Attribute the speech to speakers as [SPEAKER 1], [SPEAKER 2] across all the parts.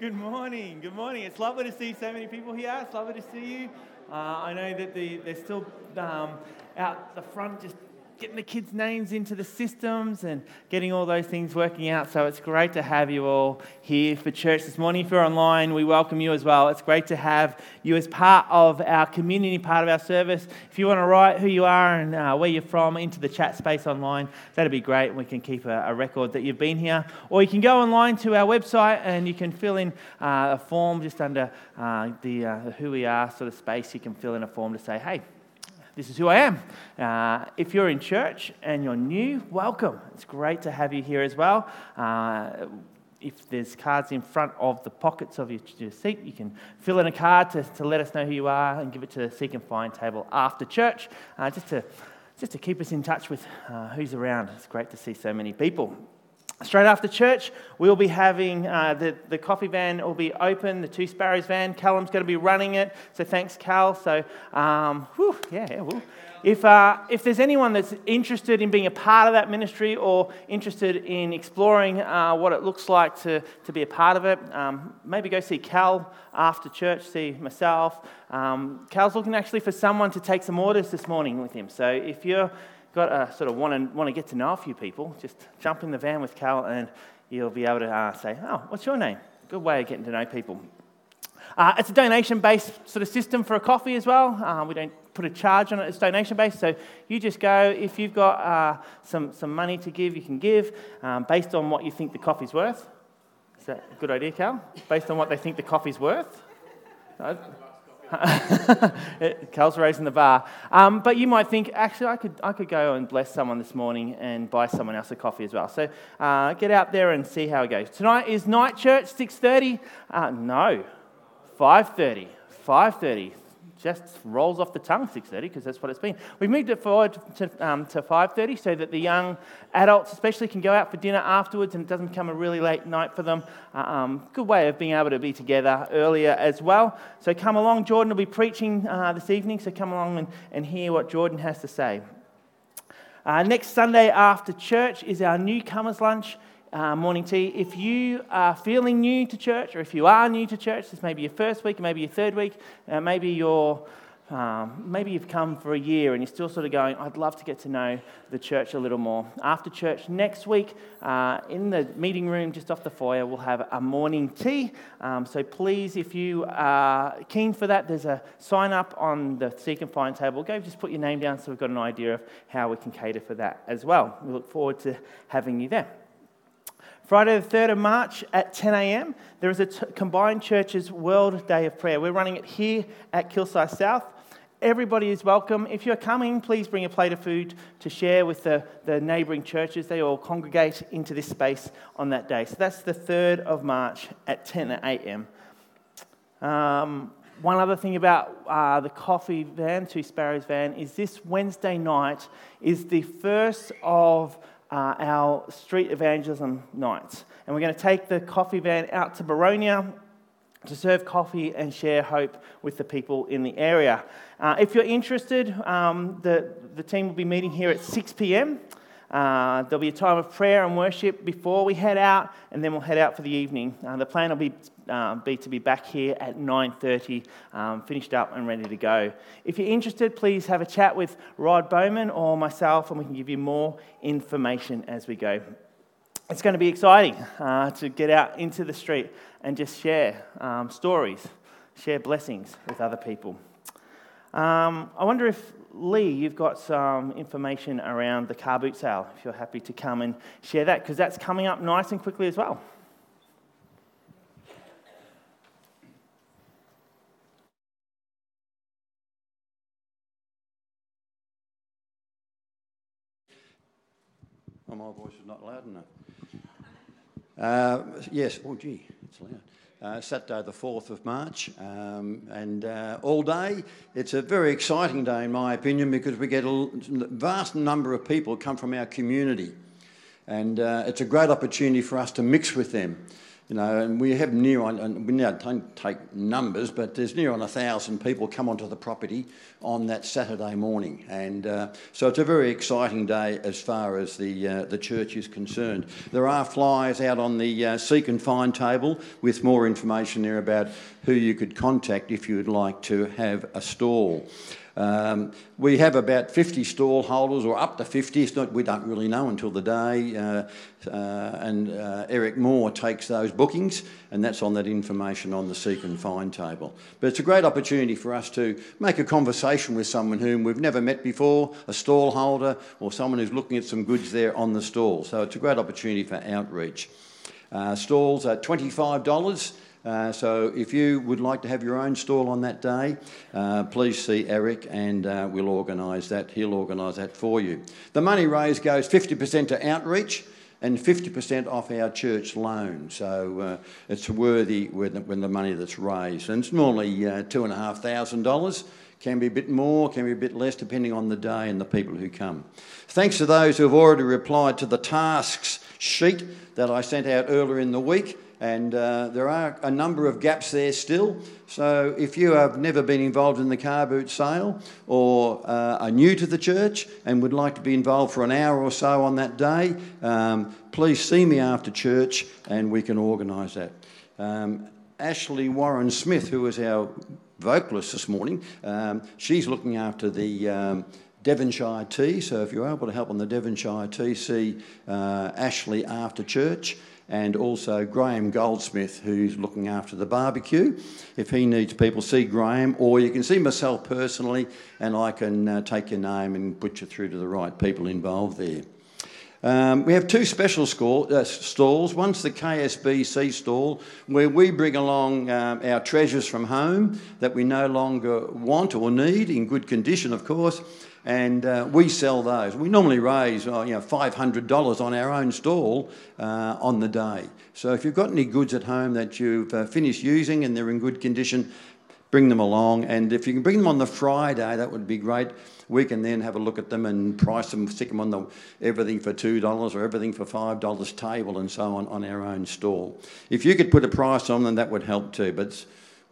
[SPEAKER 1] Good morning. Good morning. It's lovely to see so many people here. It's lovely to see you. Uh, I know that the, they're still um, out the front just getting the kids' names into the systems and getting all those things working out. So it's great to have you all here for church this morning. If you're online, we welcome you as well. It's great to have you as part of our community, part of our service. If you want to write who you are and uh, where you're from into the chat space online, that'd be great. We can keep a, a, record that you've been here. Or you can go online to our website and you can fill in uh, a form just under uh, the uh, who we are sort of space. You can fill in a form to say, hey, this is who I am. Uh, if you're in church and you're new, welcome. It's great to have you here as well. Uh, if there's cards in front of the pockets of your, your, seat, you can fill in a card to, to let us know who you are and give it to the Seek and Find table after church, uh, just, to, just to keep us in touch with uh, who's around. It's great to see so many people. Straight after church, we'll be having uh, the, the coffee van will be open, the Two Sparrows van. Callum's going to be running it. So thanks, Cal. So, um, whew, yeah, yeah we'll, if, uh, if there's anyone that's interested in being a part of that ministry or interested in exploring uh, what it looks like to, to be a part of it, um, maybe go see Cal after church, see myself. Um, Cal's looking actually for someone to take some orders this morning with him. So if you're got to sort of want to, want to get to know a few people, just jump in the van with Cal and you'll be able to uh, say, Oh, what's your name? Good way of getting to know people. Uh, it's a donation based sort of system for a coffee as well. Uh, we don't put a charge on it, it's donation based. So you just go, if you've got uh, some, some money to give, you can give um, based on what you think the coffee's worth. Is that a good idea, Cal? Based on what they think the coffee's worth? Cal's raising the bar. Um, but you might think, actually, I could, I could go and bless someone this morning and buy someone else a coffee as well. So uh, get out there and see how it goes. Tonight is night church, 6.30. Uh, no, 5.30. 5.30 just rolls off the tongue 6.30 because that's what it's been. We've moved it forward to, um, to 5.30 so that the young adults especially can go out for dinner afterwards and it doesn't become a really late night for them. Uh, um, good way of being able to be together earlier as well. So come along. Jordan will be preaching uh, this evening so come along and, and hear what jordan has to say. Uh, next sunday after church is our newcomers lunch uh, morning tea. If you are feeling new to church, or if you are new to church, this may be your first week, maybe your third week, uh, maybe you're, um, maybe you've come for a year and you're still sort of going, I'd love to get to know the church a little more. After church next week, uh, in the meeting room just off the foyer, we'll have a morning tea. Um, so please, if you are keen for that, there's a sign up on the Seek and Find table. Go just put your name down so we've got an idea of how we can cater for that as well. We look forward to having you there. Friday, the 3rd of March at 10 a.m., there is a t- combined churches World Day of Prayer. We're running it here at Kilsyth South. Everybody is welcome. If you're coming, please bring a plate of food to share with the, the neighbouring churches. They all congregate into this space on that day. So that's the 3rd of March at 10 a.m. Um, one other thing about uh, the coffee van, Two Sparrows van, is this Wednesday night is the first of uh, our street evangelism nights. And we're going to take the coffee van out to Boronia to serve coffee and share hope with the people in the area. Uh, if you're interested, um, the, the team will be meeting here at 6 p.m. Uh, there'll be a time of prayer and worship before we head out, and then we'll head out for the evening. Uh, the plan will be, uh, be to be back here at 9.30, um, finished up and ready to go. If you're interested, please have a chat with Rod Bowman or myself, and we can give you more information as we go. It's going to be exciting uh, to get out into the street and just share um, stories, share blessings with other people. Um, I wonder if Lee, you've got some information around the car boot sale, if you're happy to come and share that, because that's coming up nice and quickly as well.
[SPEAKER 2] Oh, my voice is not loud enough. Uh, yes, oh gee, it's loud uh, Saturday, the 4th of March, um, and uh, all day. It's a very exciting day, in my opinion, because we get a vast number of people come from our community, and uh, it's a great opportunity for us to mix with them. You know, and we have near on, and we now don't take numbers, but there's near on a thousand people come onto the property on that Saturday morning, and uh, so it's a very exciting day as far as the uh, the church is concerned. There are flyers out on the uh, seek and find table with more information there about who you could contact if you would like to have a stall. Um, we have about 50 stall holders, or up to 50. It's not, we don't really know until the day. Uh, uh, and uh, Eric Moore takes those bookings, and that's on that information on the Seek and Find table. But it's a great opportunity for us to make a conversation with someone whom we've never met before, a stall holder, or someone who's looking at some goods there on the stall. So it's a great opportunity for outreach. Uh, stalls are $25. Uh, so if you would like to have your own stall on that day, uh, please see Eric and uh, we'll organise that. He'll organise that for you. The money raised goes 50% to outreach and 50% off our church loan. So uh, it's worthy when, when, the money that's raised. And it's normally uh, $2,500. Can be a bit more, can be a bit less, depending on the day and the people who come. Thanks to those who have already replied to the tasks sheet that I sent out earlier in the week and uh, there are a number of gaps there still. So if you have never been involved in the car boot sale or uh, are new to the church and would like to be involved for an hour or so on that day, um, please see me after church and we can organise that. Um, Ashley Warren Smith, who is our vocalist this morning, um, she's looking after the um, Devonshire Tea. So if you're able to help on the Devonshire Tea, see uh, Ashley after church and also Graham Goldsmith, who's looking after the barbecue. If he needs people, see Graham, or you can see myself personally, and I can uh, take your name and put you through to the right people involved there. Um, we have two special score, uh, stalls. One's the KSBC stall, where we bring along um, our treasures from home that we no longer want or need, in good condition, of course, and uh, we sell those. We normally raise uh, you know, $500 on our own stall uh, on the day. So if you've got any goods at home that you've uh, finished using and they're in good condition, bring them along. And if you can bring them on the Friday, that would be great. We can then have a look at them and price them, stick them on the everything for two dollars or everything for five dollars table and so on on our own stall. If you could put a price on them, that would help too. But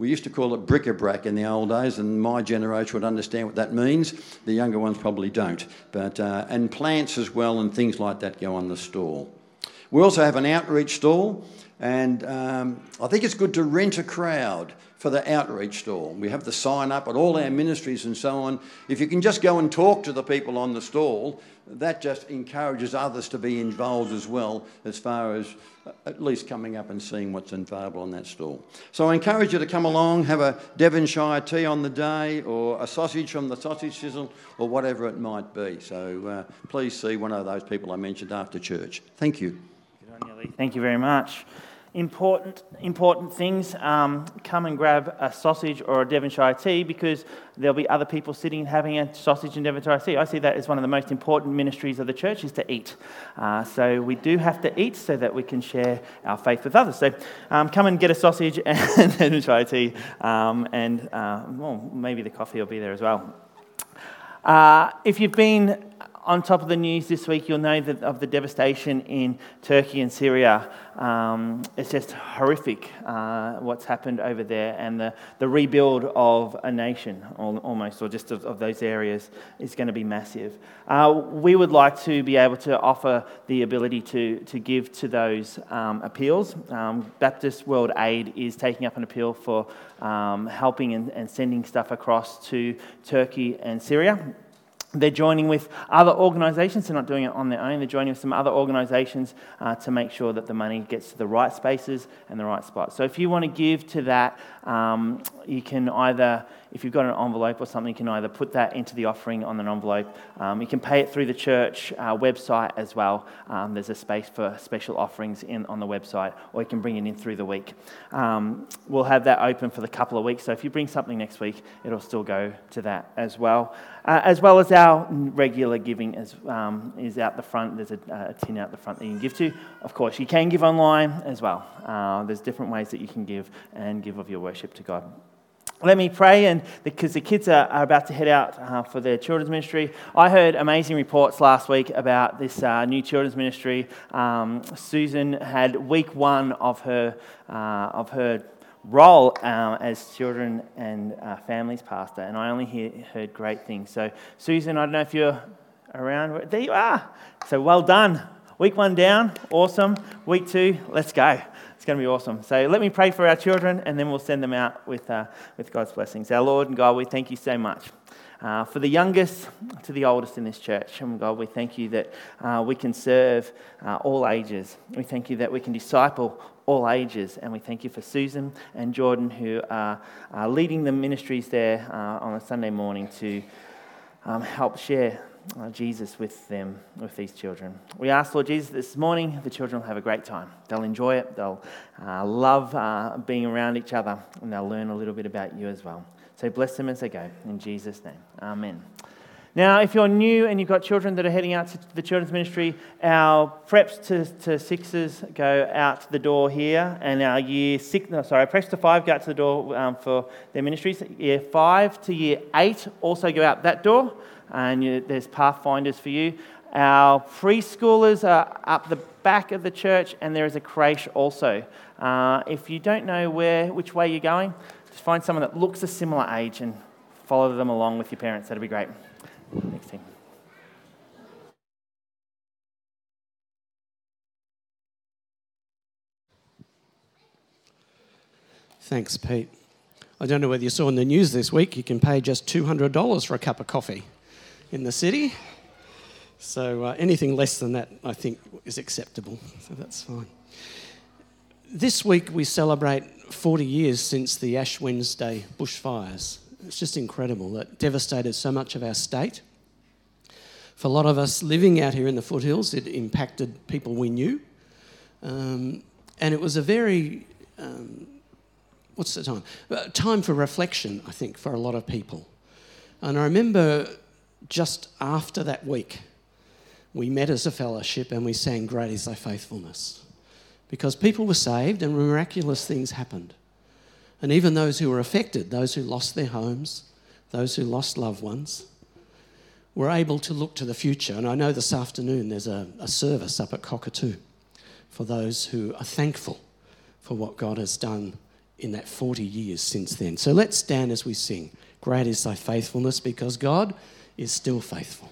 [SPEAKER 2] we used to call it bric-a-brac in the old days, and my generation would understand what that means. The younger ones probably don't. But uh, and plants as well and things like that go on the stall. We also have an outreach stall, and um, I think it's good to rent a crowd for the outreach stall. We have the sign up at all our ministries and so on. If you can just go and talk to the people on the stall, that just encourages others to be involved as well, as far as uh, at least coming up and seeing what's available on that stall. So I encourage you to come along, have a Devonshire tea on the day, or a sausage from the sausage sizzle, or whatever it might be. So uh, please see one of those people I mentioned after church. Thank you.
[SPEAKER 1] Thank you very much important, important things, um, come and grab a sausage or a Devonshire tea because there'll be other people sitting and having a sausage and Devonshire tea. I see that as one of the most important ministries of the church is to eat. Uh, so we do have to eat so that we can share our faith with others. So um, come and get a sausage and Devonshire tea, um, and uh, well, maybe the coffee will be there as well. Uh, if you've been on top of the news this week, you'll know that of the devastation in Turkey and Syria. Um, it's just horrific uh, what's happened over there, and the, the rebuild of a nation, almost, or just of, of those areas, is going to be massive. Uh, we would like to be able to offer the ability to, to give to those um, appeals. Um, Baptist World Aid is taking up an appeal for um, helping and, and sending stuff across to Turkey and Syria. They're joining with other organisations. They're not doing it on their own. They're joining with some other organisations uh, to make sure that the money gets to the right spaces and the right spots. So if you want to give to that, um, you can either if you've got an envelope or something, you can either put that into the offering on an envelope. Um, you can pay it through the church uh, website as well. Um, there's a space for special offerings in, on the website, or you can bring it in through the week. Um, we'll have that open for the couple of weeks, so if you bring something next week, it'll still go to that as well. Uh, as well as our regular giving as, um, is out the front. There's a, a, tin out the front that you can give to. Of course, you can give online as well. Uh, there's different ways that you can give and give of your worship to God. Let me pray, and because the kids are, are about to head out uh, for their children's ministry. I heard amazing reports last week about this uh, new children's ministry. Um, Susan had week one of her uh, of her role um, as children and uh, families pastor, and I only hear, heard great things. So, Susan, I don't know if you're around. There you are. So, well done. Week one down, awesome. Week two, let's go. It's going to be awesome. So let me pray for our children and then we'll send them out with, uh, with God's blessings. Our Lord and God, we thank you so much. Uh, for the youngest to the oldest in this church. And God, we thank you that uh, we can serve uh, all ages. We thank you that we can disciple all ages. And we thank you for Susan and Jordan who are leading the ministries there uh, on a Sunday morning to um, help share Jesus with them, with these children. We ask, Lord Jesus, this morning the children will have a great time. They'll enjoy it, they'll uh, love uh, being around each other, and they'll learn a little bit about you as well. So bless them as they go. In Jesus' name, amen. Now, if you're new and you've got children that are heading out to the children's ministry, our preps to, to sixes go out the door here, and our year six, no, sorry, preps to five go out to the door um, for their ministries. Year five to year eight also go out that door and you, there's pathfinders for you. Our preschoolers are up the back of the church, and there is a creche also. Uh, if you don't know where, which way you're going, just find someone that looks a similar age and follow them along with your parents. That'd be great. Next team.
[SPEAKER 3] Thanks, Pete. I don't know whether you saw in the news this week, you can pay just $200 for a cup of coffee in the city. So uh, anything less than that, I think, is acceptable. So that's fine. This week we celebrate 40 years since the Ash Wednesday bushfires. It's just incredible that devastated so much of our state. For a lot of us living out here in the foothills, it impacted people we knew. Um, and it was a very, um, what's the time? Uh, time for reflection, I think, for a lot of people. And I remember just after that week, we met as a fellowship and we sang, Great is Thy Faithfulness. Because people were saved and miraculous things happened. And even those who were affected, those who lost their homes, those who lost loved ones, were able to look to the future. And I know this afternoon there's a, a service up at Cockatoo for those who are thankful for what God has done in that 40 years since then. So let's stand as we sing. Great is thy faithfulness because God is still faithful.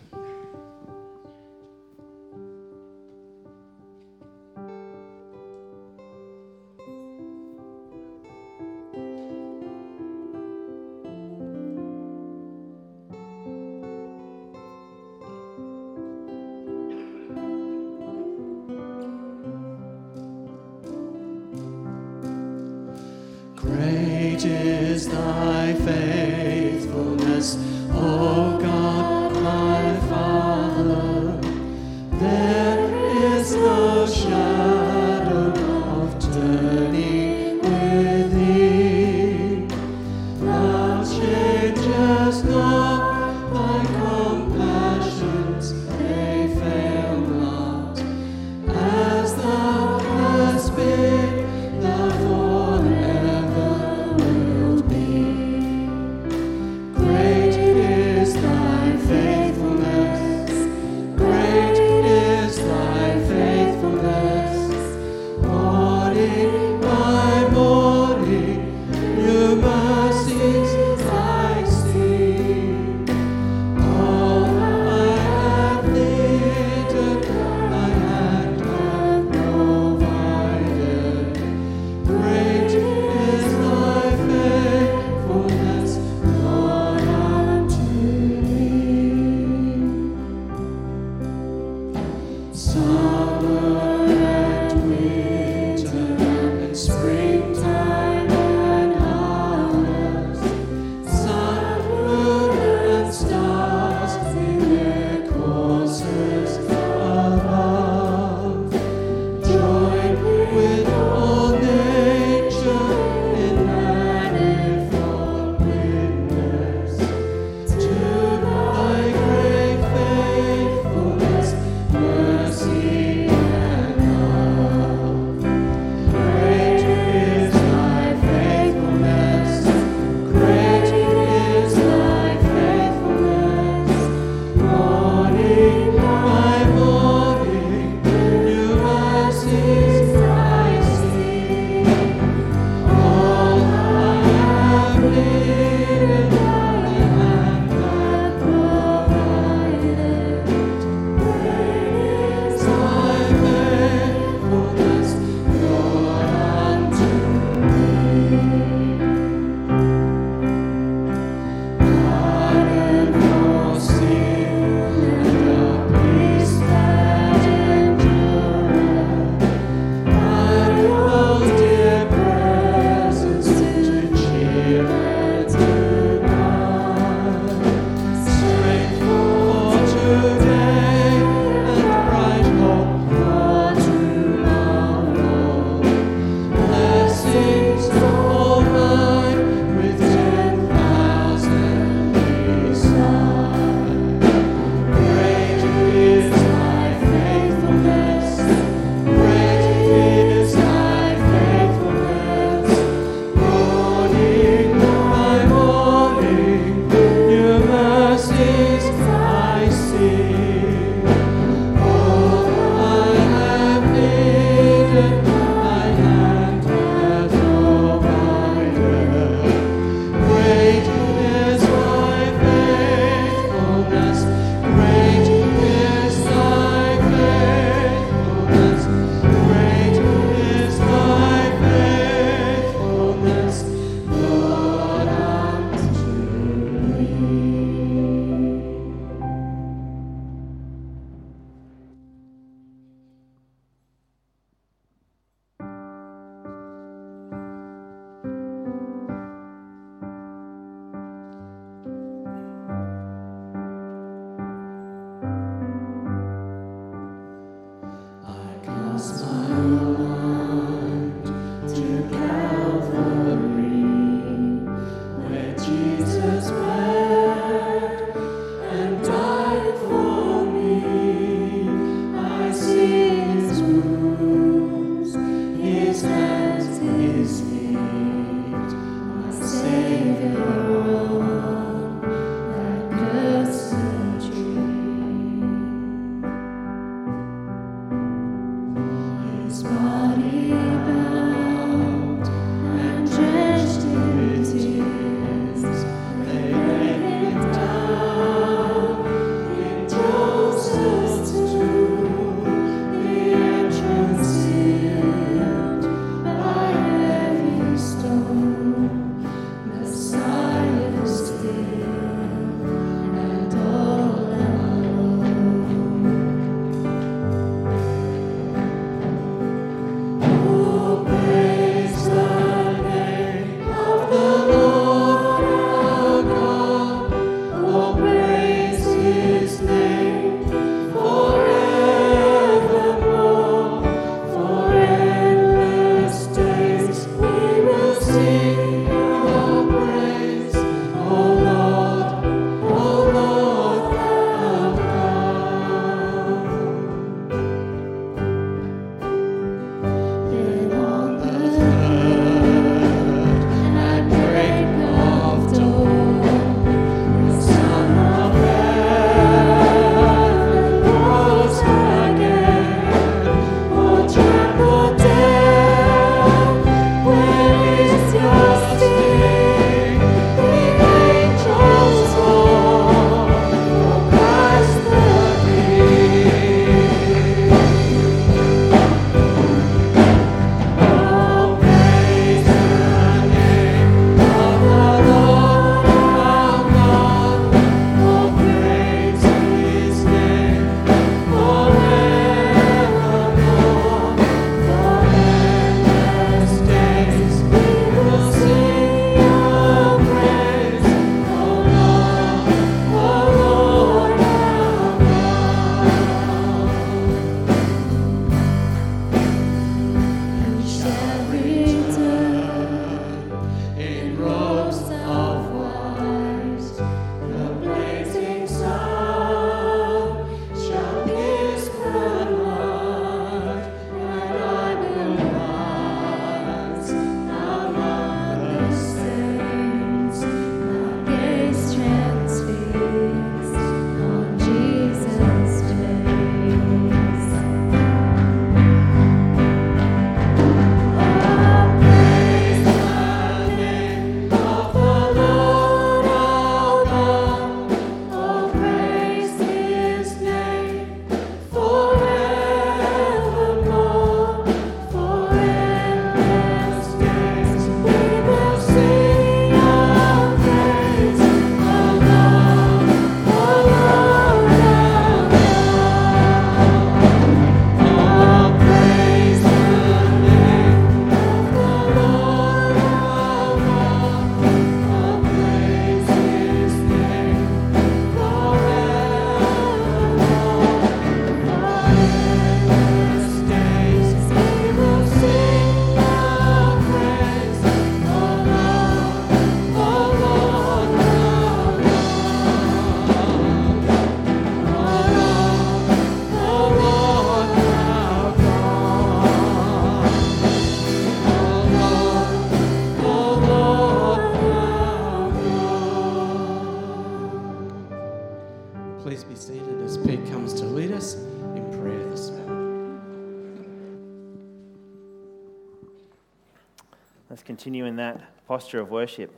[SPEAKER 1] Let's continue in that posture of worship.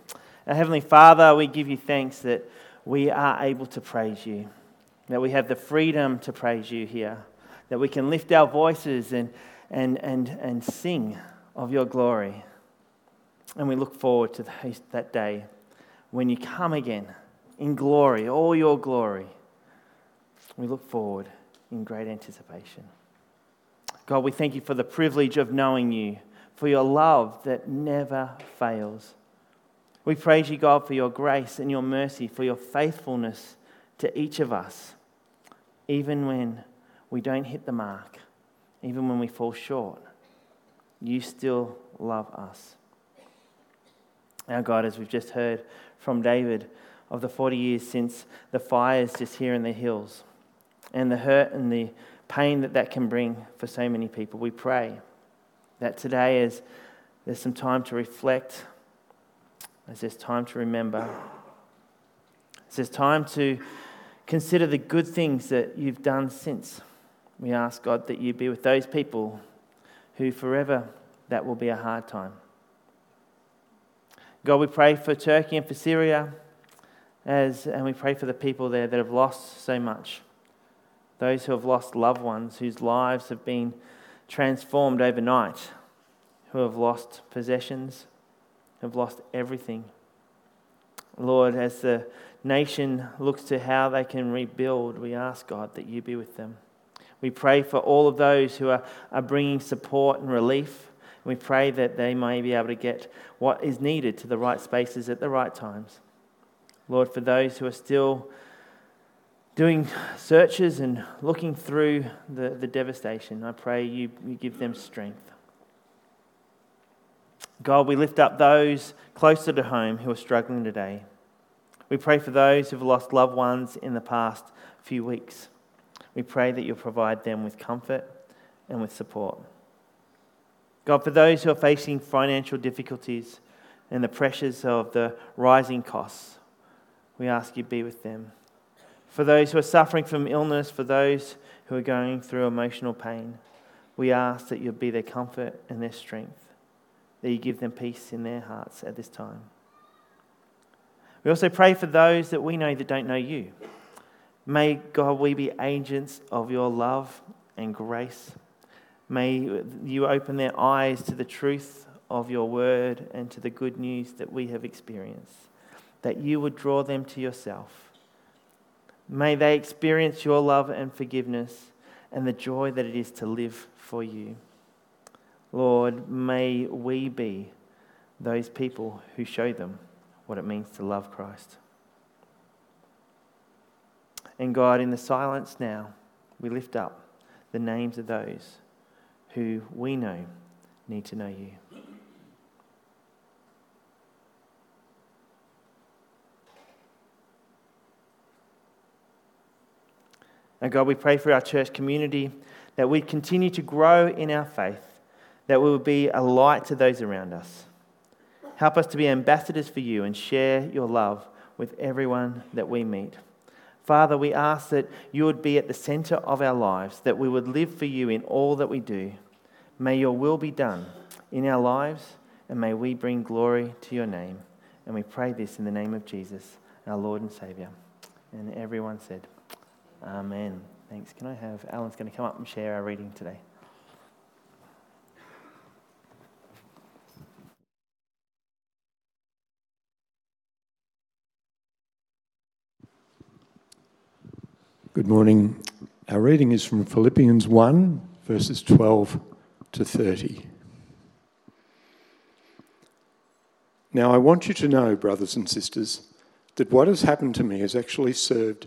[SPEAKER 1] Our Heavenly Father, we give you thanks that we are able to praise you, that we have the freedom to praise you here, that we can lift our voices and, and, and, and sing of your glory. And we look forward to that day when you come again in glory, all your glory. We look forward in great anticipation. God, we thank you for the privilege of knowing you, for your love that never fails. We praise you, God, for your grace and your mercy, for your faithfulness to each of us, even when we don't hit the mark, even when we fall short. You still love us. Our God, as we've just heard from David, of the 40 years since the fires just here in the hills and the hurt and the pain that that can bring for so many people. We pray that today, as there's some time to reflect, as there's time to remember, as there's time to consider the good things that you've done since, we ask God that you be with those people who forever that will be a hard time. God, we pray for Turkey and for Syria as, and we pray for the people there that have lost so much. Those who have lost loved ones, whose lives have been transformed overnight, who have lost possessions, have lost everything. Lord, as the nation looks to how they can rebuild, we ask God that you be with them. We pray for all of those who are, are bringing support and relief. We pray that they may be able to get what is needed to the right spaces at the right times. Lord, for those who are still doing searches and looking through the, the devastation, I pray you, you give them strength. God, we lift up those closer to home who are struggling today. We pray for those who've lost loved ones in the past few weeks. We pray that you'll provide them with comfort and with support. God, for those who are facing financial difficulties and the pressures of the rising costs, we ask you be with them. For those who are suffering from illness, for those who are going through emotional pain, we ask that you'll be their comfort and their strength, that you give them peace in their hearts at this time. We also pray for those that we know that don't know you. May, God, we be agents of your love and grace. May you open their eyes to the truth of your word and to the good news that we have experienced that you would draw them to yourself. May they experience your love and forgiveness and the joy that it is to live for you. Lord, may we be those people who show them what it means to love Christ. And God, in the silence now, we lift up the names of those who we know need to know you. And God, we pray for our church community that we continue to grow in our faith, that we will be a light to those around us. Help us to be ambassadors for you and share your love with everyone that we meet. Father, we ask that you would be at the center of our lives, that we would live for you in all that we do. May your will be done in our lives, and may we bring glory to your name. And we pray this in the name of Jesus, our Lord and Savior. And everyone said, Amen. Thanks. Can I have Alan's going to come up and share our reading today?
[SPEAKER 4] Good morning. Our reading is from Philippians 1, verses 12 to 30. Now, I want you to know, brothers and sisters, that what has happened to me has actually served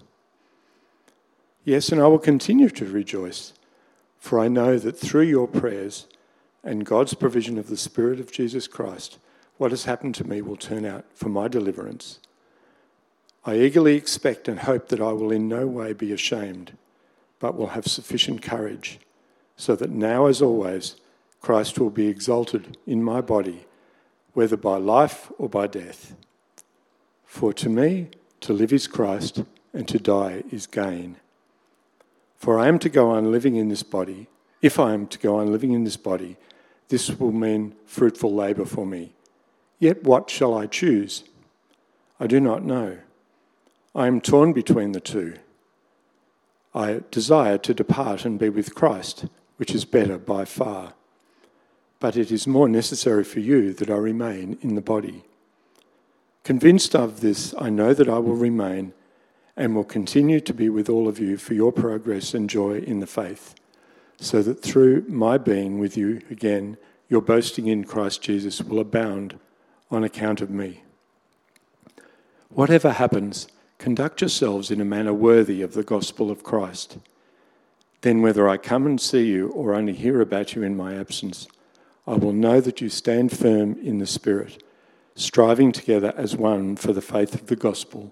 [SPEAKER 4] Yes, and I will continue to rejoice, for I know that through your prayers and God's provision of the Spirit of Jesus Christ, what has happened to me will turn out for my deliverance. I eagerly expect and hope that I will in no way be ashamed, but will have sufficient courage, so that now, as always, Christ will be exalted in my body, whether by life or by death. For to me, to live is Christ, and to die is gain. For I am to go on living in this body. If I am to go on living in this body, this will mean fruitful labour for me. Yet what shall I choose? I do not know. I am torn between the two. I desire to depart and be with Christ, which is better by far. But it is more necessary for you that I remain in the body. Convinced of this, I know that I will remain and will continue to be with all of you for your progress and joy in the faith, so that through my being with you again, your boasting in Christ Jesus will abound on account of me. Whatever happens, conduct yourselves in a manner worthy of the gospel of Christ. Then, whether I come and see you or only hear about you in my absence, I will know that you stand firm in the Spirit, striving together as one for the faith of the gospel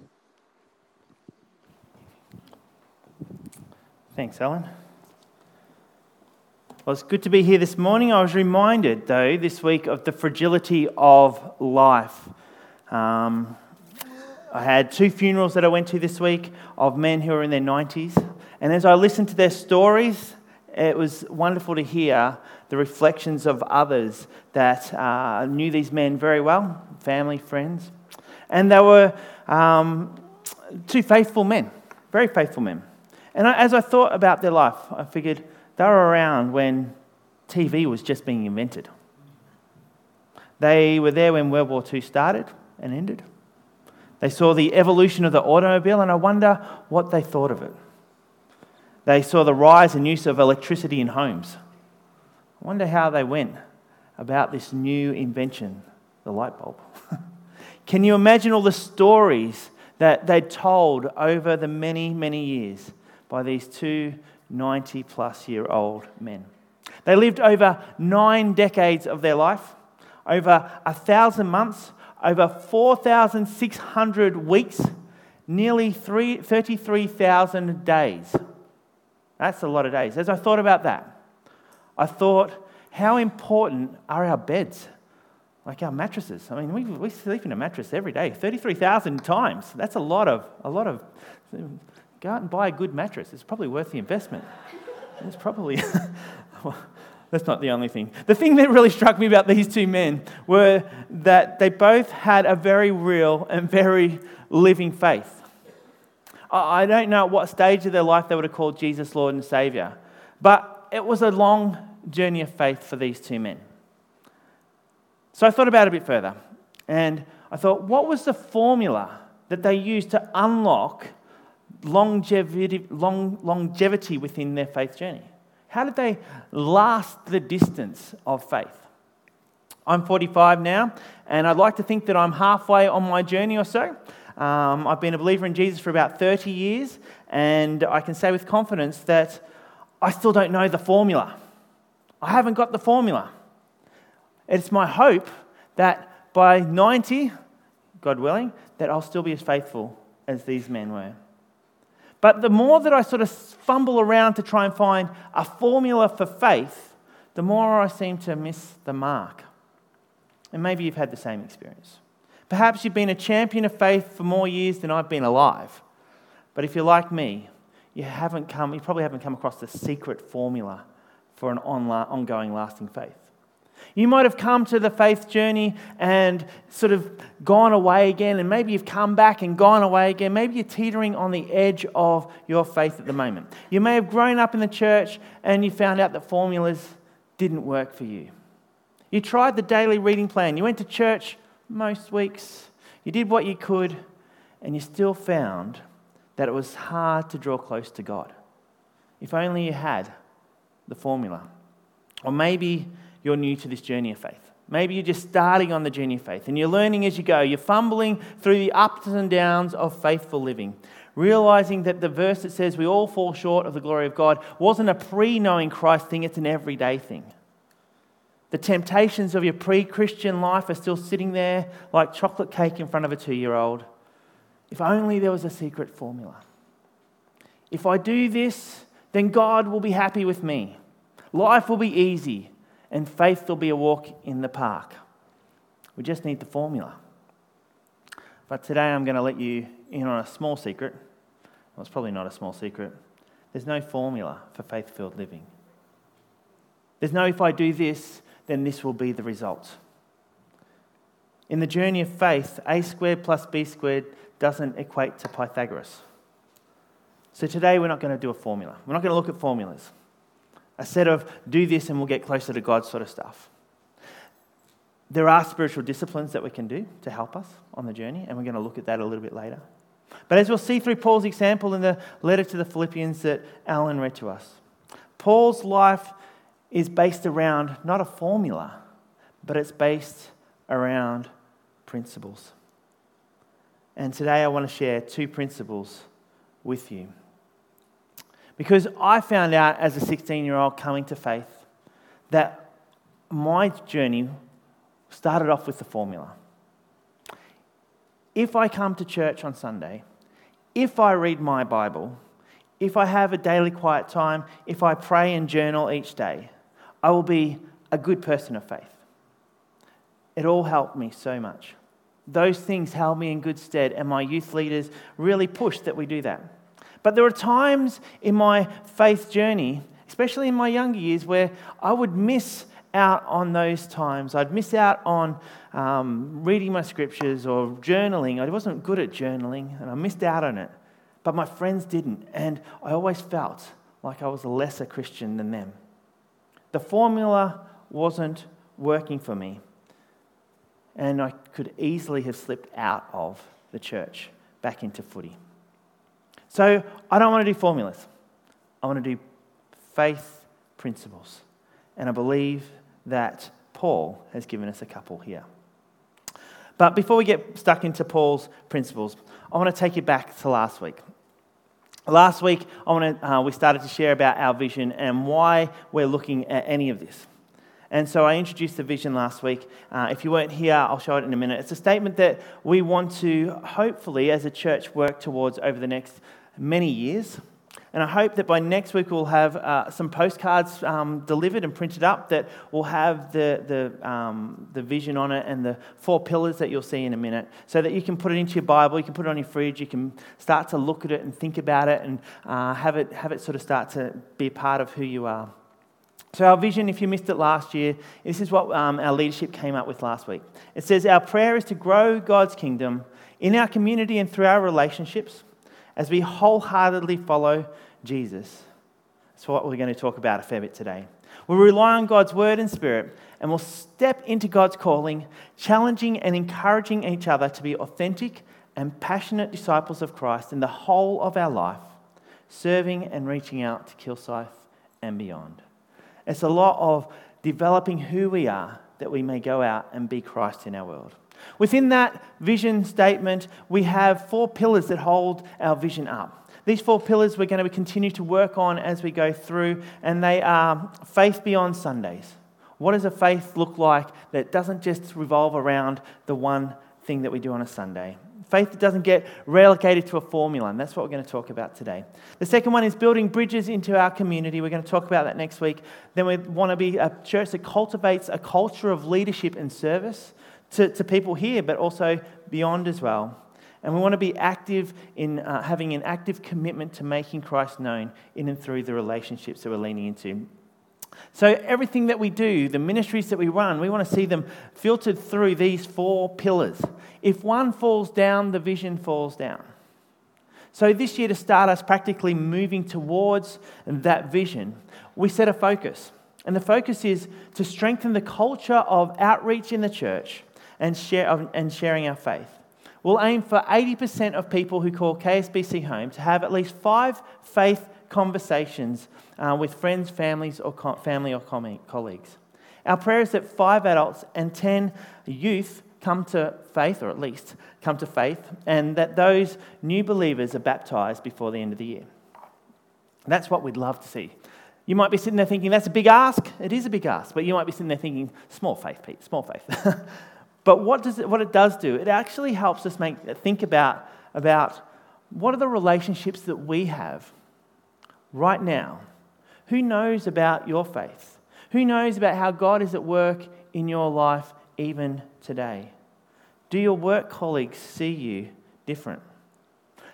[SPEAKER 1] Thanks, Alan. Well, it's good to be here this morning. I was reminded, though, this week of the fragility of life. Um, I had two funerals that I went to this week of men who are in their 90s. And as I listened to their stories, it was wonderful to hear the reflections of others that uh, knew these men very well family, friends. And they were um, two faithful men, very faithful men. And as I thought about their life, I figured they were around when TV was just being invented. They were there when World War II started and ended. They saw the evolution of the automobile, and I wonder what they thought of it. They saw the rise and use of electricity in homes. I wonder how they went about this new invention, the light bulb. Can you imagine all the stories that they told over the many, many years by these two 90 plus year old men. They lived over nine decades of their life, over a thousand months, over 4,600 weeks, nearly 33,000 days. That's a lot of days. As I thought about that, I thought, how important are our beds? Like our mattresses. I mean, we, we sleep in a mattress every day, 33,000 times. That's a lot of, a lot of Go out and buy a good mattress. It's probably worth the investment. It's probably. well, that's not the only thing. The thing that really struck me about these two men were that they both had a very real and very living faith. I don't know at what stage of their life they would have called Jesus Lord and Savior, but it was a long journey of faith for these two men. So I thought about it a bit further, and I thought, what was the formula that they used to unlock longevity, long, longevity within their faith journey? How did they last the distance of faith? I'm 45 now, and I'd like to think that I'm halfway on my journey or so. Um, I've been a believer in Jesus for about 30 years, and I can say with confidence that I still don't know the formula. I haven't got the formula. It's my hope that by 90, God willing, that I'll still be as faithful as these men were. But the more that I sort of fumble around to try and find a formula for faith, the more I seem to miss the mark. And maybe you've had the same experience. Perhaps you've been a champion of faith for more years than I've been alive. But if you're like me, you haven't come, you probably haven't come across the secret formula for an ongoing lasting faith. You might have come to the faith journey and sort of gone away again, and maybe you've come back and gone away again. Maybe you're teetering on the edge of your faith at the moment. You may have grown up in the church and you found out that formulas didn't work for you. You tried the daily reading plan, you went to church most weeks, you did what you could, and you still found that it was hard to draw close to God. If only you had the formula. Or maybe you're new to this journey of faith. Maybe you're just starting on the journey of faith and you're learning as you go. You're fumbling through the ups and downs of faithful living, realizing that the verse that says we all fall short of the glory of God wasn't a pre knowing Christ thing, it's an everyday thing. The temptations of your pre Christian life are still sitting there like chocolate cake in front of a two year old. If only there was a secret formula. If I do this, then God will be happy with me. Life will be easy and faith will be a walk in the park. We just need the formula. But today I'm going to let you in on a small secret. Well, it's probably not a small secret. There's no formula for faith filled living. There's no, if I do this, then this will be the result. In the journey of faith, a squared plus b squared doesn't equate to Pythagoras. So today we're not going to do a formula. We're not going to look at formulas a set of do this and we'll get closer to God sort of stuff. There are spiritual disciplines that we can do to help us on the journey, and we're going to look at that a little bit later. But as we'll see through Paul's example in the letter to the Philippians that Alan read to us, Paul's life is based around not a formula, but it's based around principles. And today I want to share two principles with you. Because I found out as a 16 year old coming to faith that my journey started off with the formula. If I come to church on Sunday, if I read my Bible, if I have a daily quiet time, if I pray and journal each day, I will be a good person of faith. It all helped me so much. Those things held me in good stead, and my youth leaders really pushed that we do that. But there were times in my faith journey, especially in my younger years, where I would miss out on those times. I'd miss out on um, reading my scriptures or journaling. I wasn't good at journaling and I missed out on it. But my friends didn't. And I always felt like I was a lesser Christian than them. The formula wasn't working for me. And I could easily have slipped out of the church back into footy. So I don't want to do formulas. I want to do faith principles. And I believe that Paul has given us a couple here. But before we get stuck into Paul's principles, I want to take you back to last week. Last week, I want to, uh, we started to share about our vision and why we're looking at any of this. And so I introduced the vision last week. Uh, if you weren't here, I'll show it in a minute. It's a statement that we want to, hopefully, as a church, work towards over the next many years. And I hope that by next week we'll have uh, some postcards um, delivered and printed up that will have the, the, um, the vision on it and the four pillars that you'll see in a minute so that you can put it into your Bible, you can put it on your fridge, you can start to look at it and think about it and uh, have, it, have it sort of start to be part of who you are. So, our vision, if you missed it last year, this is what um, our leadership came up with last week. It says, Our prayer is to grow God's kingdom in our community and through our relationships as we wholeheartedly follow Jesus. That's what we're going to talk about a fair bit today. We'll rely on God's word and spirit, and we'll step into God's calling, challenging and encouraging each other to be authentic and passionate disciples of Christ in the whole of our life, serving and reaching out to Kilsyth and beyond. It's a lot of developing who we are that we may go out and be Christ in our world. Within that vision statement, we have four pillars that hold our vision up. These four pillars we're going to continue to work on as we go through, and they are faith beyond Sundays. What does a faith look like that doesn't just revolve around the one thing that we do on a Sunday? Faith that doesn't get relegated to a formula, and that's what we're going to talk about today. The second one is building bridges into our community. We're going to talk about that next week. Then we want to be a church that cultivates a culture of leadership and service to, to people here, but also beyond as well. And we want to be active in uh, having an active commitment to making Christ known in and through the relationships that we're leaning into. So, everything that we do, the ministries that we run, we want to see them filtered through these four pillars. If one falls down, the vision falls down. So, this year, to start us practically moving towards that vision, we set a focus. And the focus is to strengthen the culture of outreach in the church and, share, and sharing our faith. We'll aim for 80% of people who call KSBC home to have at least five faith conversations uh, with friends, families, or co- family or com- colleagues. Our prayer is that five adults and 10 youth come to faith, or at least come to faith, and that those new believers are baptized before the end of the year. That's what we'd love to see. You might be sitting there thinking, that's a big ask. It is a big ask. But you might be sitting there thinking, small faith, Pete, small faith. but what, does it, what it does do, it actually helps us make, think about, about what are the relationships that we have right now? Who knows about your faith? Who knows about how God is at work in your life even today? Do your work colleagues see you different?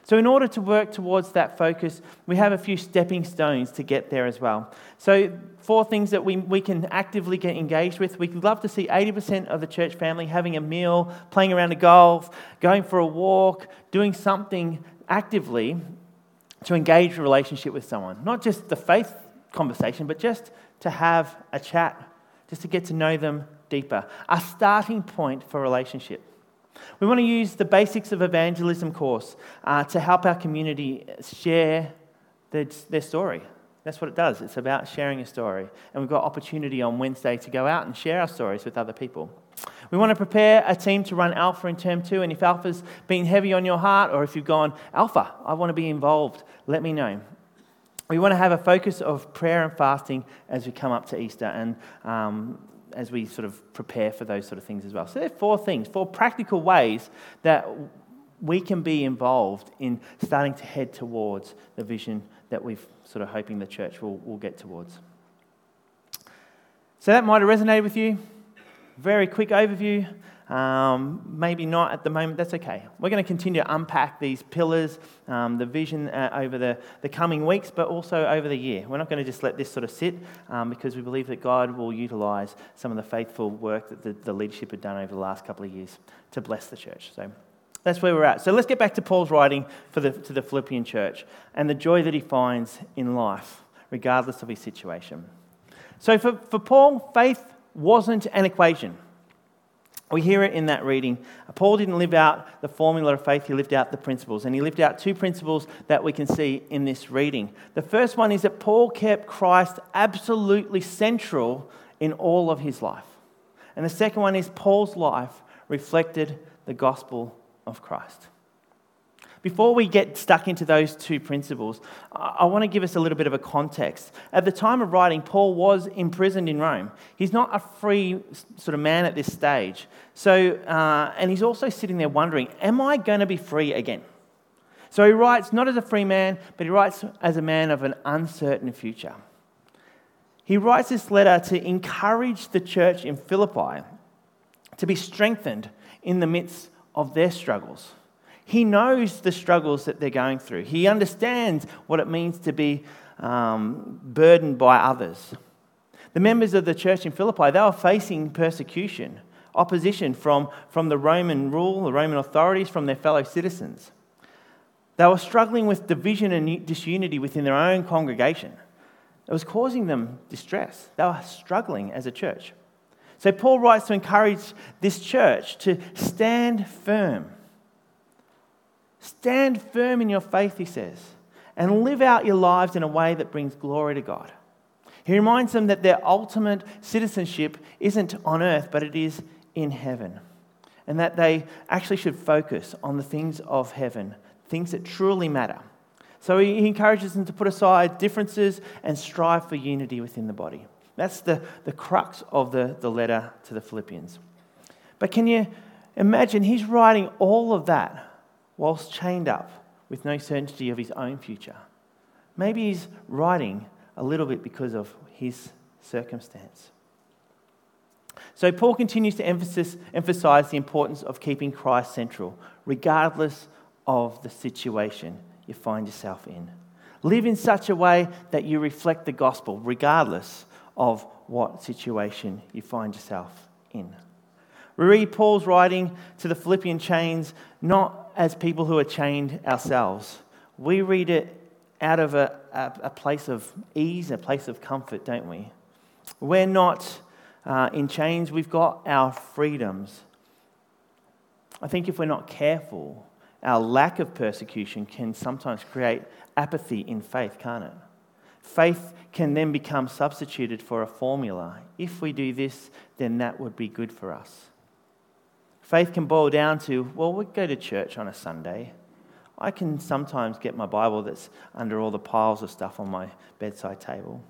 [SPEAKER 1] So, in order to work towards that focus, we have a few stepping stones to get there as well. So, four things that we, we can actively get engaged with. We'd love to see 80% of the church family having a meal, playing around a golf, going for a walk, doing something actively to engage a relationship with someone. Not just the faith conversation, but just to have a chat, just to get to know them deeper. A starting point for relationship. We want to use the basics of evangelism course uh, to help our community share their, their story. That's what it does. It's about sharing a story. And we've got opportunity on Wednesday to go out and share our stories with other people. We want to prepare a team to run Alpha in term two. And if Alpha's been heavy on your heart, or if you've gone, Alpha, I want to be involved, let me know. We want to have a focus of prayer and fasting as we come up to Easter and um, as we sort of prepare for those sort of things as well. So there are four things, four practical ways that we can be involved in starting to head towards the vision that we're sort of hoping the church will, will get towards. So that might have resonated with you. Very quick overview. Um, maybe not at the moment, that's okay. We're going to continue to unpack these pillars, um, the vision uh, over the, the coming weeks, but also over the year. We're not going to just let this sort of sit um, because we believe that God will utilize some of the faithful work that the, the leadership had done over the last couple of years to bless the church. So that's where we're at. So let's get back to Paul's writing for the, to the Philippian church and the joy that he finds in life, regardless of his situation. So for, for Paul, faith wasn't an equation. We hear it in that reading. Paul didn't live out the formula of faith, he lived out the principles. And he lived out two principles that we can see in this reading. The first one is that Paul kept Christ absolutely central in all of his life. And the second one is Paul's life reflected the gospel of Christ. Before we get stuck into those two principles, I want to give us a little bit of a context. At the time of writing, Paul was imprisoned in Rome. He's not a free sort of man at this stage. So, uh, and he's also sitting there wondering, am I going to be free again? So he writes not as a free man, but he writes as a man of an uncertain future. He writes this letter to encourage the church in Philippi to be strengthened in the midst of their struggles. He knows the struggles that they're going through. He understands what it means to be um, burdened by others. The members of the church in Philippi, they were facing persecution, opposition from, from the Roman rule, the Roman authorities, from their fellow citizens. They were struggling with division and disunity within their own congregation. It was causing them distress. They were struggling as a church. So Paul writes to encourage this church to stand firm Stand firm in your faith, he says, and live out your lives in a way that brings glory to God. He reminds them that their ultimate citizenship isn't on earth, but it is in heaven. And that they actually should focus on the things of heaven, things that truly matter. So he encourages them to put aside differences and strive for unity within the body. That's the, the crux of the, the letter to the Philippians. But can you imagine? He's writing all of that whilst chained up with no certainty of his own future. Maybe he's writing a little bit because of his circumstance. So, Paul continues to emphasis, emphasize the importance of keeping Christ central, regardless of the situation you find yourself in. Live in such a way that you reflect the gospel, regardless of what situation you find yourself in. We read Paul's writing to the Philippian chains not as people who are chained ourselves. We read it out of a, a, a place of ease, a place of comfort, don't we? We're not uh, in chains, we've got our freedoms. I think if we're not careful, our lack of persecution can sometimes create apathy in faith, can't it? Faith can then become substituted for a formula. If we do this, then that would be good for us. Faith can boil down to, well, we go to church on a Sunday. I can sometimes get my Bible that's under all the piles of stuff on my bedside table.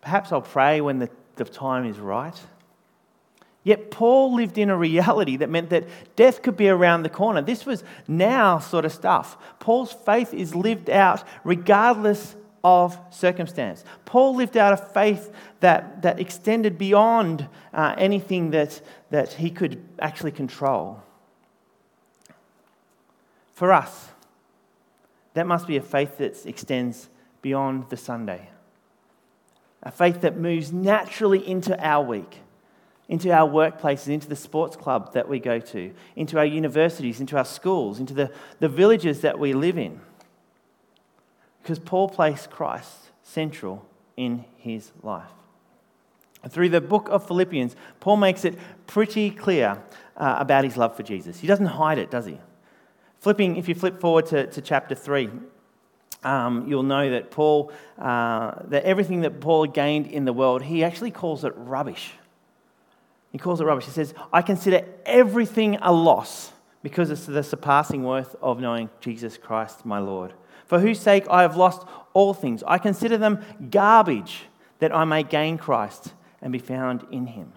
[SPEAKER 1] Perhaps I'll pray when the, the time is right. Yet Paul lived in a reality that meant that death could be around the corner. This was now sort of stuff. Paul's faith is lived out regardless of circumstance. Paul lived out a faith that, that extended beyond uh, anything that, that he could actually control. For us, that must be a faith that extends beyond the Sunday, a faith that moves naturally into our week into our workplaces, into the sports club that we go to, into our universities, into our schools, into the, the villages that we live in. Because Paul placed Christ central in his life. Through the book of Philippians, Paul makes it pretty clear uh, about his love for Jesus. He doesn't hide it, does he? Flipping, if you flip forward to, to chapter 3, um, you'll know that Paul, uh, that everything that Paul gained in the world, he actually calls it rubbish. He calls it rubbish. He says, I consider everything a loss because it's the surpassing worth of knowing Jesus Christ, my Lord. For whose sake I have lost all things. I consider them garbage that I may gain Christ and be found in him.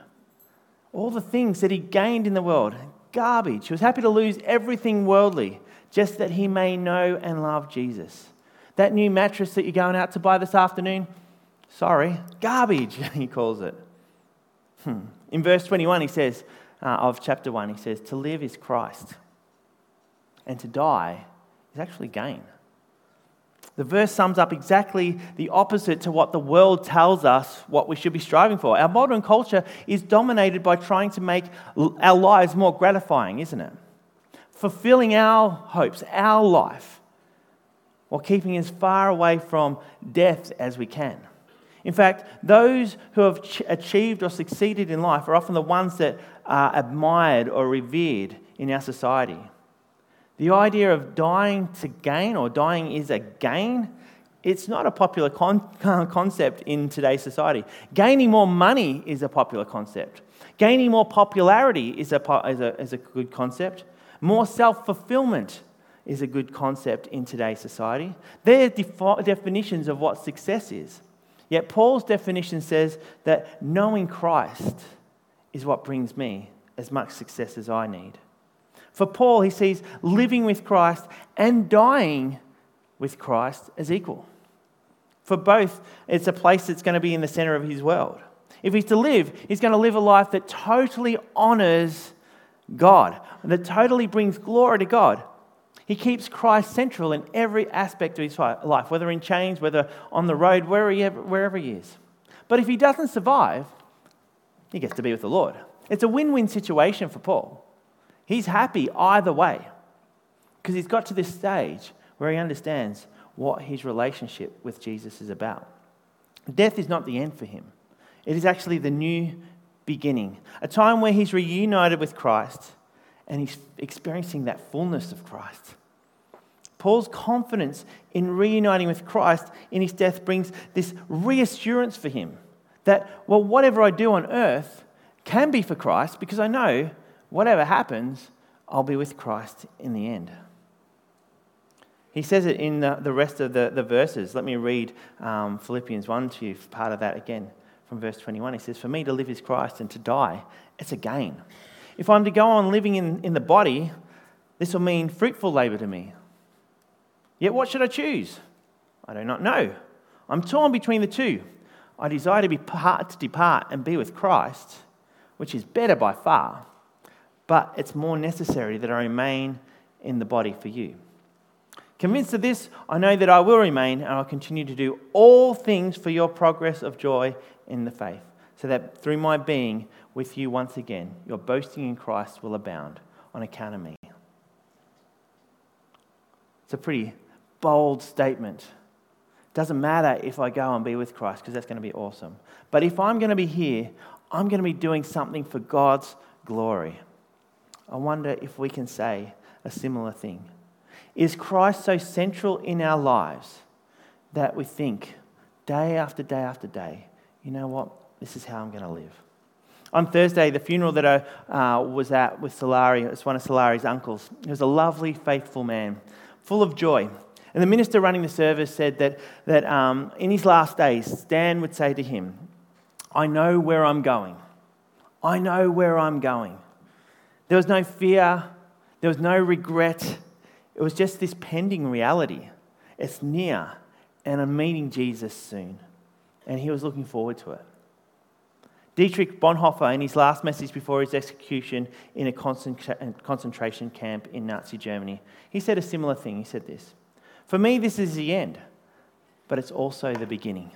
[SPEAKER 1] All the things that he gained in the world, garbage. He was happy to lose everything worldly just that he may know and love Jesus. That new mattress that you're going out to buy this afternoon, sorry, garbage, he calls it. Hmm. In verse 21, he says, uh, of chapter 1, he says, To live is Christ, and to die is actually gain. The verse sums up exactly the opposite to what the world tells us what we should be striving for. Our modern culture is dominated by trying to make our lives more gratifying, isn't it? Fulfilling our hopes, our life, while keeping as far away from death as we can. In fact, those who have ch- achieved or succeeded in life are often the ones that are admired or revered in our society. The idea of dying to gain or dying is a gain, it's not a popular con- concept in today's society. Gaining more money is a popular concept. Gaining more popularity is a, po- is a, is a good concept. More self fulfillment is a good concept in today's society. They're defi- definitions of what success is. Yet Paul's definition says that knowing Christ is what brings me as much success as I need. For Paul, he sees living with Christ and dying with Christ as equal. For both, it's a place that's going to be in the center of his world. If he's to live, he's going to live a life that totally honors God, that totally brings glory to God. He keeps Christ central in every aspect of his life, whether in chains, whether on the road, wherever, wherever he is. But if he doesn't survive, he gets to be with the Lord. It's a win win situation for Paul. He's happy either way because he's got to this stage where he understands what his relationship with Jesus is about. Death is not the end for him, it is actually the new beginning, a time where he's reunited with Christ and he's experiencing that fullness of Christ. Paul's confidence in reuniting with Christ in his death brings this reassurance for him that, well, whatever I do on earth can be for Christ because I know whatever happens, I'll be with Christ in the end. He says it in the, the rest of the, the verses. Let me read um, Philippians 1 to you, part of that again from verse 21. He says, For me to live is Christ and to die, it's a gain. If I'm to go on living in, in the body, This will mean fruitful labor to me. Yet what should I choose? I do not know. I'm torn between the two. I desire to be part to depart and be with Christ, which is better by far, but it's more necessary that I remain in the body for you. Convinced of this, I know that I will remain and I'll continue to do all things for your progress of joy in the faith, so that through my being with you once again, your boasting in Christ will abound on account of me. It's a pretty bold statement. Doesn't matter if I go and be with Christ, because that's going to be awesome. But if I'm going to be here, I'm going to be doing something for God's glory. I wonder if we can say a similar thing. Is Christ so central in our lives that we think day after day after day, you know what? This is how I'm going to live. On Thursday, the funeral that I uh, was at with Solari, it's one of Solari's uncles. He was a lovely, faithful man, full of joy. And the minister running the service said that, that um, in his last days, Stan would say to him, I know where I'm going. I know where I'm going. There was no fear, there was no regret, it was just this pending reality. It's near, and I'm meeting Jesus soon. And he was looking forward to it. Dietrich Bonhoeffer, in his last message before his execution in a concentration camp in Nazi Germany, he said a similar thing. He said this For me, this is the end, but it's also the beginning.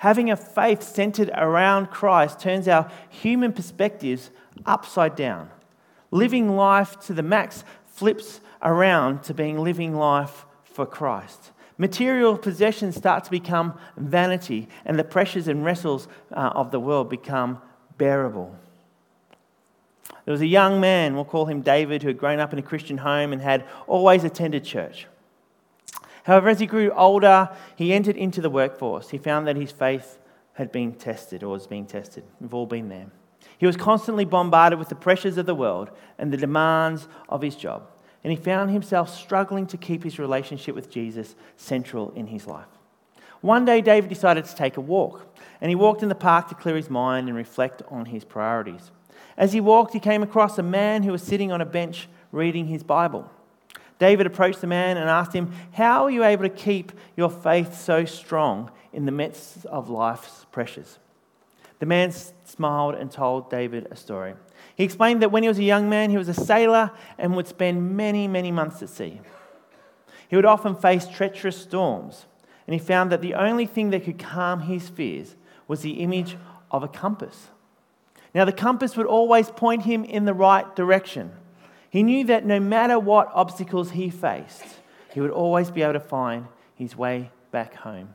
[SPEAKER 1] Having a faith centered around Christ turns our human perspectives upside down. Living life to the max flips around to being living life for Christ. Material possessions start to become vanity, and the pressures and wrestles uh, of the world become bearable. There was a young man, we'll call him David, who had grown up in a Christian home and had always attended church. However, as he grew older, he entered into the workforce. He found that his faith had been tested or was being tested. We've all been there. He was constantly bombarded with the pressures of the world and the demands of his job and he found himself struggling to keep his relationship with Jesus central in his life. One day, David decided to take a walk, and he walked in the park to clear his mind and reflect on his priorities. As he walked, he came across a man who was sitting on a bench reading his Bible. David approached the man and asked him, How are you able to keep your faith so strong in the midst of life's pressures? The man smiled and told David a story. He explained that when he was a young man, he was a sailor and would spend many, many months at sea. He would often face treacherous storms, and he found that the only thing that could calm his fears was the image of a compass. Now, the compass would always point him in the right direction. He knew that no matter what obstacles he faced, he would always be able to find his way back home.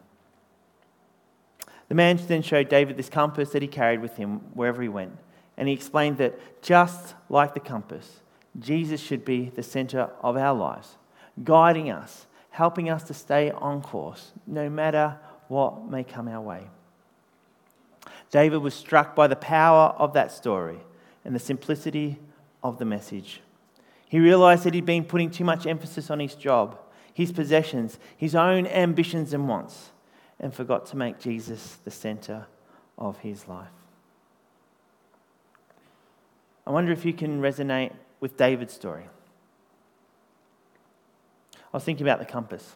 [SPEAKER 1] The man then showed David this compass that he carried with him wherever he went. And he explained that just like the compass, Jesus should be the center of our lives, guiding us, helping us to stay on course, no matter what may come our way. David was struck by the power of that story and the simplicity of the message. He realized that he'd been putting too much emphasis on his job, his possessions, his own ambitions and wants, and forgot to make Jesus the center of his life. I wonder if you can resonate with David's story. I was thinking about the compass.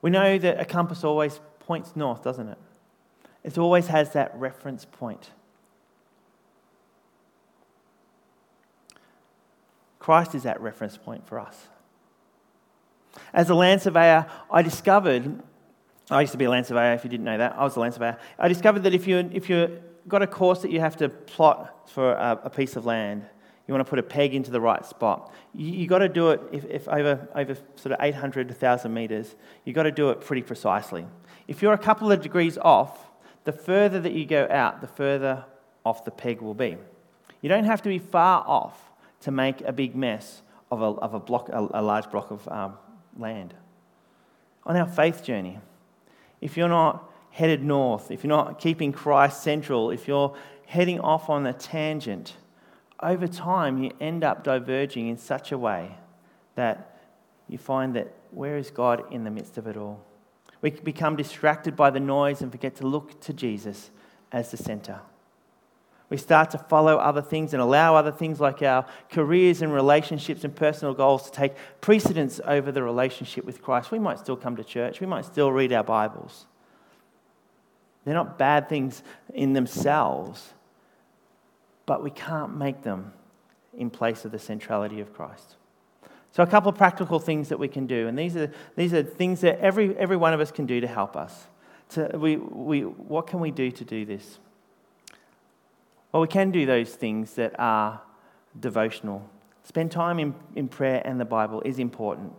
[SPEAKER 1] We know that a compass always points north, doesn't it? It always has that reference point. Christ is that reference point for us. As a land surveyor, I discovered, I used to be a land surveyor if you didn't know that, I was a land surveyor. I discovered that if you if you got a course that you have to plot for a, a piece of land. You want to put a peg into the right spot. You, you got to do it if, if over, over sort of 800 to 1,000 metres, you've got to do it pretty precisely. If you're a couple of degrees off, the further that you go out, the further off the peg will be. You don't have to be far off to make a big mess of a, of a, block, a, a large block of um, land. On our faith journey, if you're not headed north, if you're not keeping Christ central, if you're heading off on a tangent, over time you end up diverging in such a way that you find that where is God in the midst of it all? We become distracted by the noise and forget to look to Jesus as the center. We start to follow other things and allow other things like our careers and relationships and personal goals to take precedence over the relationship with Christ. We might still come to church, we might still read our Bibles. They're not bad things in themselves, but we can't make them in place of the centrality of Christ. So, a couple of practical things that we can do, and these are, these are things that every, every one of us can do to help us. To, we, we, what can we do to do this? Well, we can do those things that are devotional. Spend time in, in prayer and the Bible is important.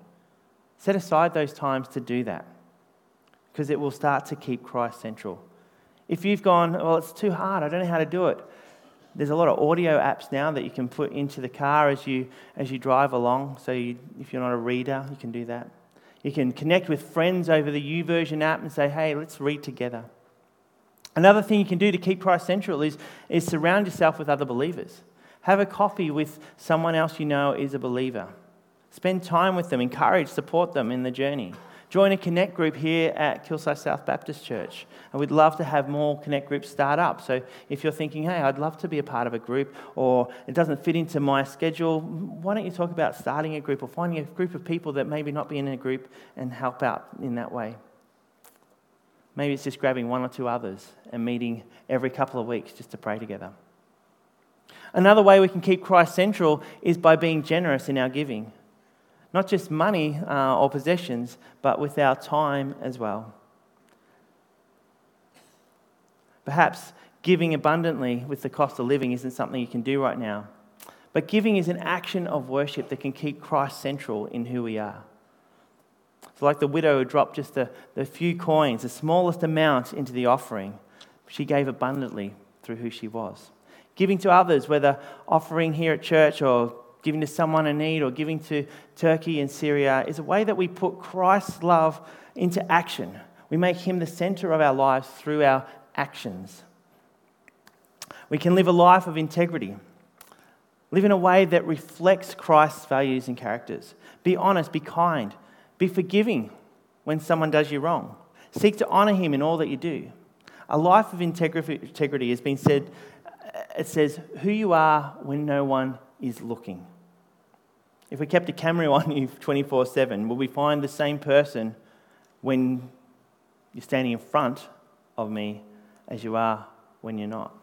[SPEAKER 1] Set aside those times to do that because it will start to keep Christ central. If you've gone, well, it's too hard, I don't know how to do it, there's a lot of audio apps now that you can put into the car as you, as you drive along. So you, if you're not a reader, you can do that. You can connect with friends over the YouVersion app and say, hey, let's read together. Another thing you can do to keep Christ central is, is surround yourself with other believers. Have a coffee with someone else you know is a believer. Spend time with them, encourage, support them in the journey. Join a Connect group here at Kilsyth South Baptist Church. And we'd love to have more Connect groups start up. So if you're thinking, hey, I'd love to be a part of a group, or it doesn't fit into my schedule, why don't you talk about starting a group or finding a group of people that maybe not be in a group and help out in that way? Maybe it's just grabbing one or two others and meeting every couple of weeks just to pray together. Another way we can keep Christ central is by being generous in our giving. Not just money uh, or possessions, but with our time as well. Perhaps giving abundantly with the cost of living isn't something you can do right now. But giving is an action of worship that can keep Christ central in who we are. It's like the widow who dropped just the, the few coins, the smallest amount into the offering. She gave abundantly through who she was. Giving to others, whether offering here at church or giving to someone in need or giving to Turkey and Syria, is a way that we put Christ's love into action. We make him the center of our lives through our actions. We can live a life of integrity, live in a way that reflects Christ's values and characters. Be honest, be kind, be forgiving when someone does you wrong. Seek to honor him in all that you do. A life of integrity has been said, uh, it says, who you are when no one is looking. If we kept a camera on you 24 7, will we find the same person when you're standing in front of me as you are when you're not?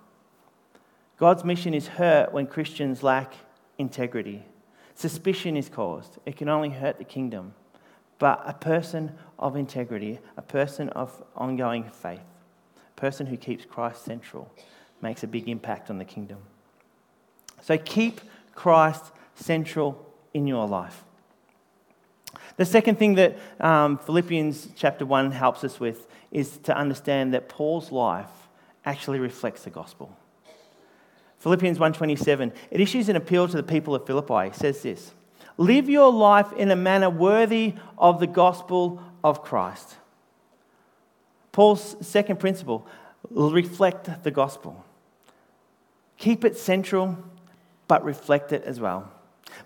[SPEAKER 1] God's mission is hurt when Christians lack integrity. Suspicion is caused. It can only hurt the kingdom. But a person of integrity, a person of ongoing faith, a person who keeps Christ central, makes a big impact on the kingdom. So keep Christ central in your life. The second thing that um, Philippians chapter 1 helps us with is to understand that Paul's life actually reflects the gospel. Philippians 1:27 it issues an appeal to the people of Philippi. It says this: Live your life in a manner worthy of the gospel of Christ. Paul's second principle, reflect the gospel. Keep it central, but reflect it as well.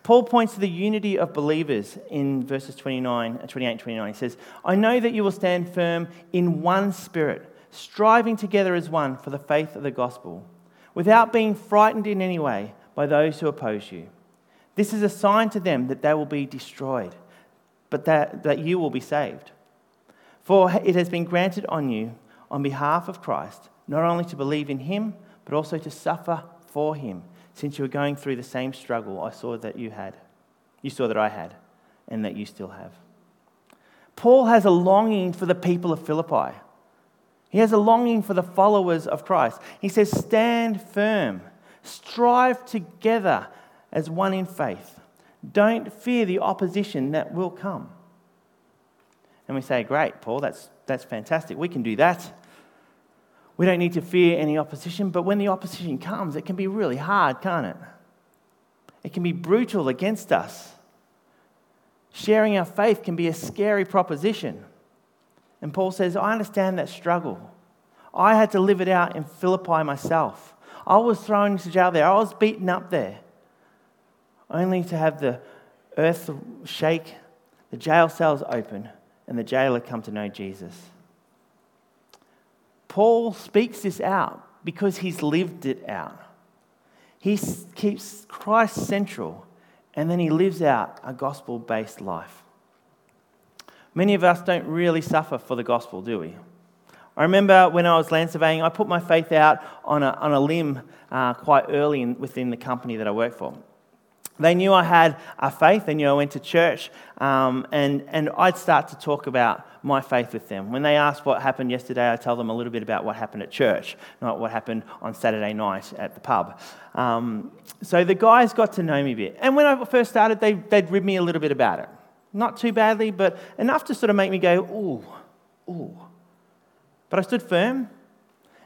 [SPEAKER 1] Paul points to the unity of believers in verses 29, uh, 28 and 29. He says, I know that you will stand firm in one spirit, striving together as one for the faith of the gospel, without being frightened in any way by those who oppose you. This is a sign to them that they will be destroyed, but that, that you will be saved. For it has been granted on you, on behalf of Christ, not only to believe in him, but also to suffer for him since you were going through the same struggle I saw that you had. You saw that I had, and that you still have. Paul has a longing for the people of Philippi. He has a longing for the followers of Christ. He says, Stand firm, strive together as one in faith. Don't fear the opposition that will come. And we say, Great, Paul, that's, that's fantastic. We can do that. We don't need to fear any opposition, but when the opposition comes, it can be really hard, can't it? It can be brutal against us. Sharing our faith can be a scary proposition. And Paul says, I understand that struggle. I had to live it out in Philippi myself. I was thrown into jail there, I was beaten up there, only to have the earth shake, the jail cells open, and the jailer come to know Jesus. Paul speaks this out because he's lived it out. He keeps Christ central and then he lives out a gospel based life. Many of us don't really suffer for the gospel, do we? I remember when I was land surveying, I put my faith out on a, on a limb uh, quite early in, within the company that I worked for. They knew I had a faith. They knew I went to church. Um, and, and I'd start to talk about my faith with them. When they asked what happened yesterday, I tell them a little bit about what happened at church, not what happened on Saturday night at the pub. Um, so the guys got to know me a bit. And when I first started, they, they'd rib me a little bit about it. Not too badly, but enough to sort of make me go, ooh, ooh. But I stood firm.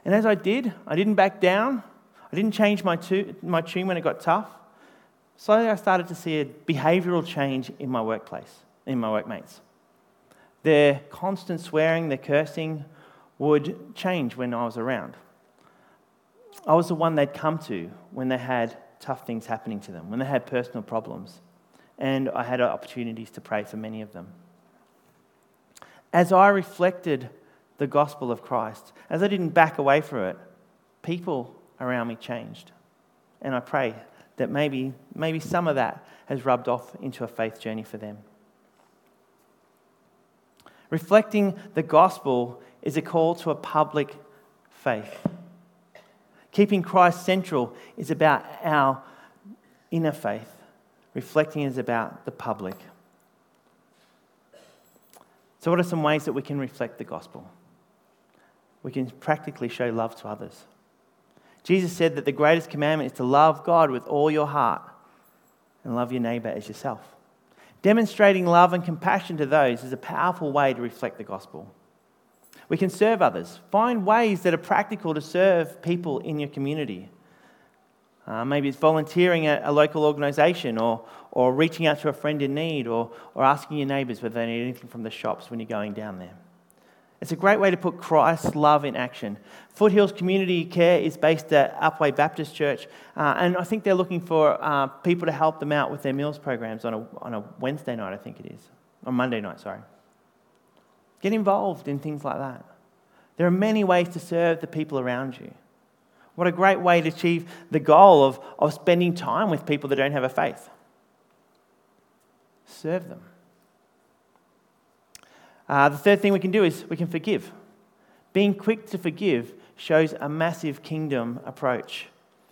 [SPEAKER 1] And as I did, I didn't back down. I didn't change my, my tune when it got tough. Slowly, I started to see a behavioral change in my workplace, in my workmates. Their constant swearing, their cursing would change when I was around. I was the one they'd come to when they had tough things happening to them, when they had personal problems. And I had opportunities to pray for many of them. As I reflected the gospel of Christ, as I didn't back away from it, people around me changed. And I pray that maybe, maybe some of that has rubbed off into a faith journey for them. Reflecting the gospel is a call to a public faith. Keeping Christ central is about our inner faith. Reflecting is about the public. So, what are some ways that we can reflect the gospel? We can practically show love to others. Jesus said that the greatest commandment is to love God with all your heart and love your neighbor as yourself. Demonstrating love and compassion to those is a powerful way to reflect the gospel. We can serve others. Find ways that are practical to serve people in your community. Uh, maybe it's volunteering at a local organisation or, or reaching out to a friend in need or, or asking your neighbours whether they need anything from the shops when you're going down there. It's a great way to put Christ's love in action. Foothills Community Care is based at Upwey Baptist Church, uh, and I think they're looking for uh, people to help them out with their meals programs on a, on a Wednesday night, I think it is. On Monday night, sorry. Get involved in things like that. There are many ways to serve the people around you. What a great way to achieve the goal of, of spending time with people that don't have a faith. Serve them. Uh, the third thing we can do is we can forgive. Being quick to forgive shows a massive kingdom approach.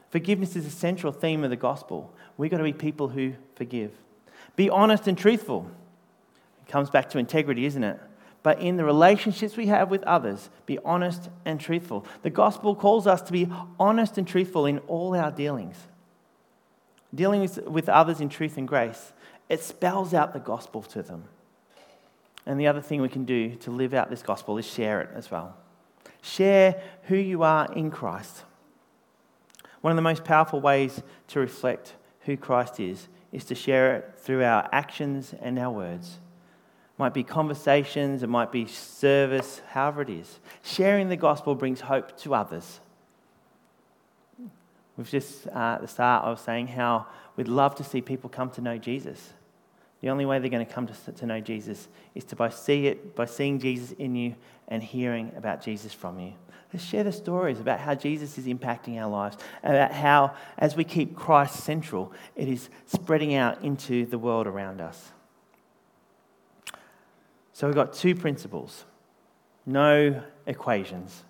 [SPEAKER 1] Forgiveness is a central theme of the gospel. We've got to be people who forgive. Be honest and truthful. It comes back to integrity, isn't it? But in the relationships we have with others, be honest and truthful. The gospel calls us to be honest and truthful in all our dealings. Dealing with, with others in truth and grace, it spells out the gospel to them. And the other thing we can do to live out this gospel is share it as well. Share who you are in Christ. One of the most powerful ways to reflect who Christ is is to share it through our actions and our words. It might be conversations, it might be service, however it is. Sharing the gospel brings hope to others. We've just, uh, at the start, I was saying how we'd love to see people come to know Jesus. The only way they're going to come to, to know Jesus is to by see it, by seeing Jesus in you and hearing about Jesus from you. Let's share the stories about how Jesus is impacting our lives, about how, as we keep Christ central, it is spreading out into the world around us. So we've got two principles no equations.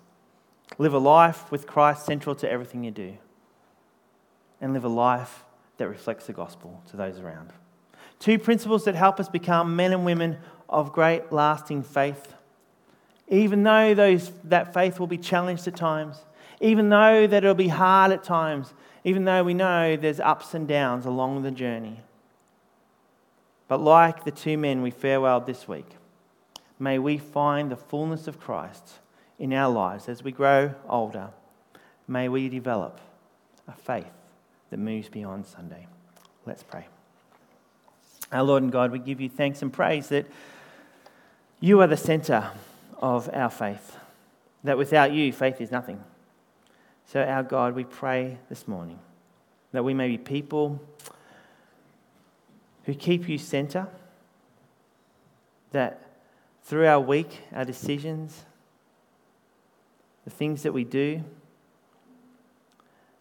[SPEAKER 1] Live a life with Christ central to everything you do, and live a life that reflects the gospel to those around. Two principles that help us become men and women of great lasting faith. Even though those, that faith will be challenged at times, even though that it'll be hard at times, even though we know there's ups and downs along the journey. But like the two men we farewelled this week, may we find the fullness of Christ in our lives as we grow older. May we develop a faith that moves beyond Sunday. Let's pray. Our Lord and God, we give you thanks and praise that you are the center of our faith, that without you, faith is nothing. So, our God, we pray this morning that we may be people who keep you center, that through our week, our decisions, the things that we do,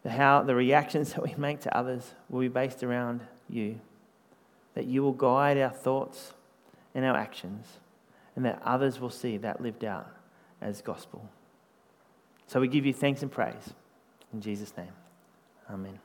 [SPEAKER 1] the, how, the reactions that we make to others will be based around you. That you will guide our thoughts and our actions, and that others will see that lived out as gospel. So we give you thanks and praise. In Jesus' name, amen.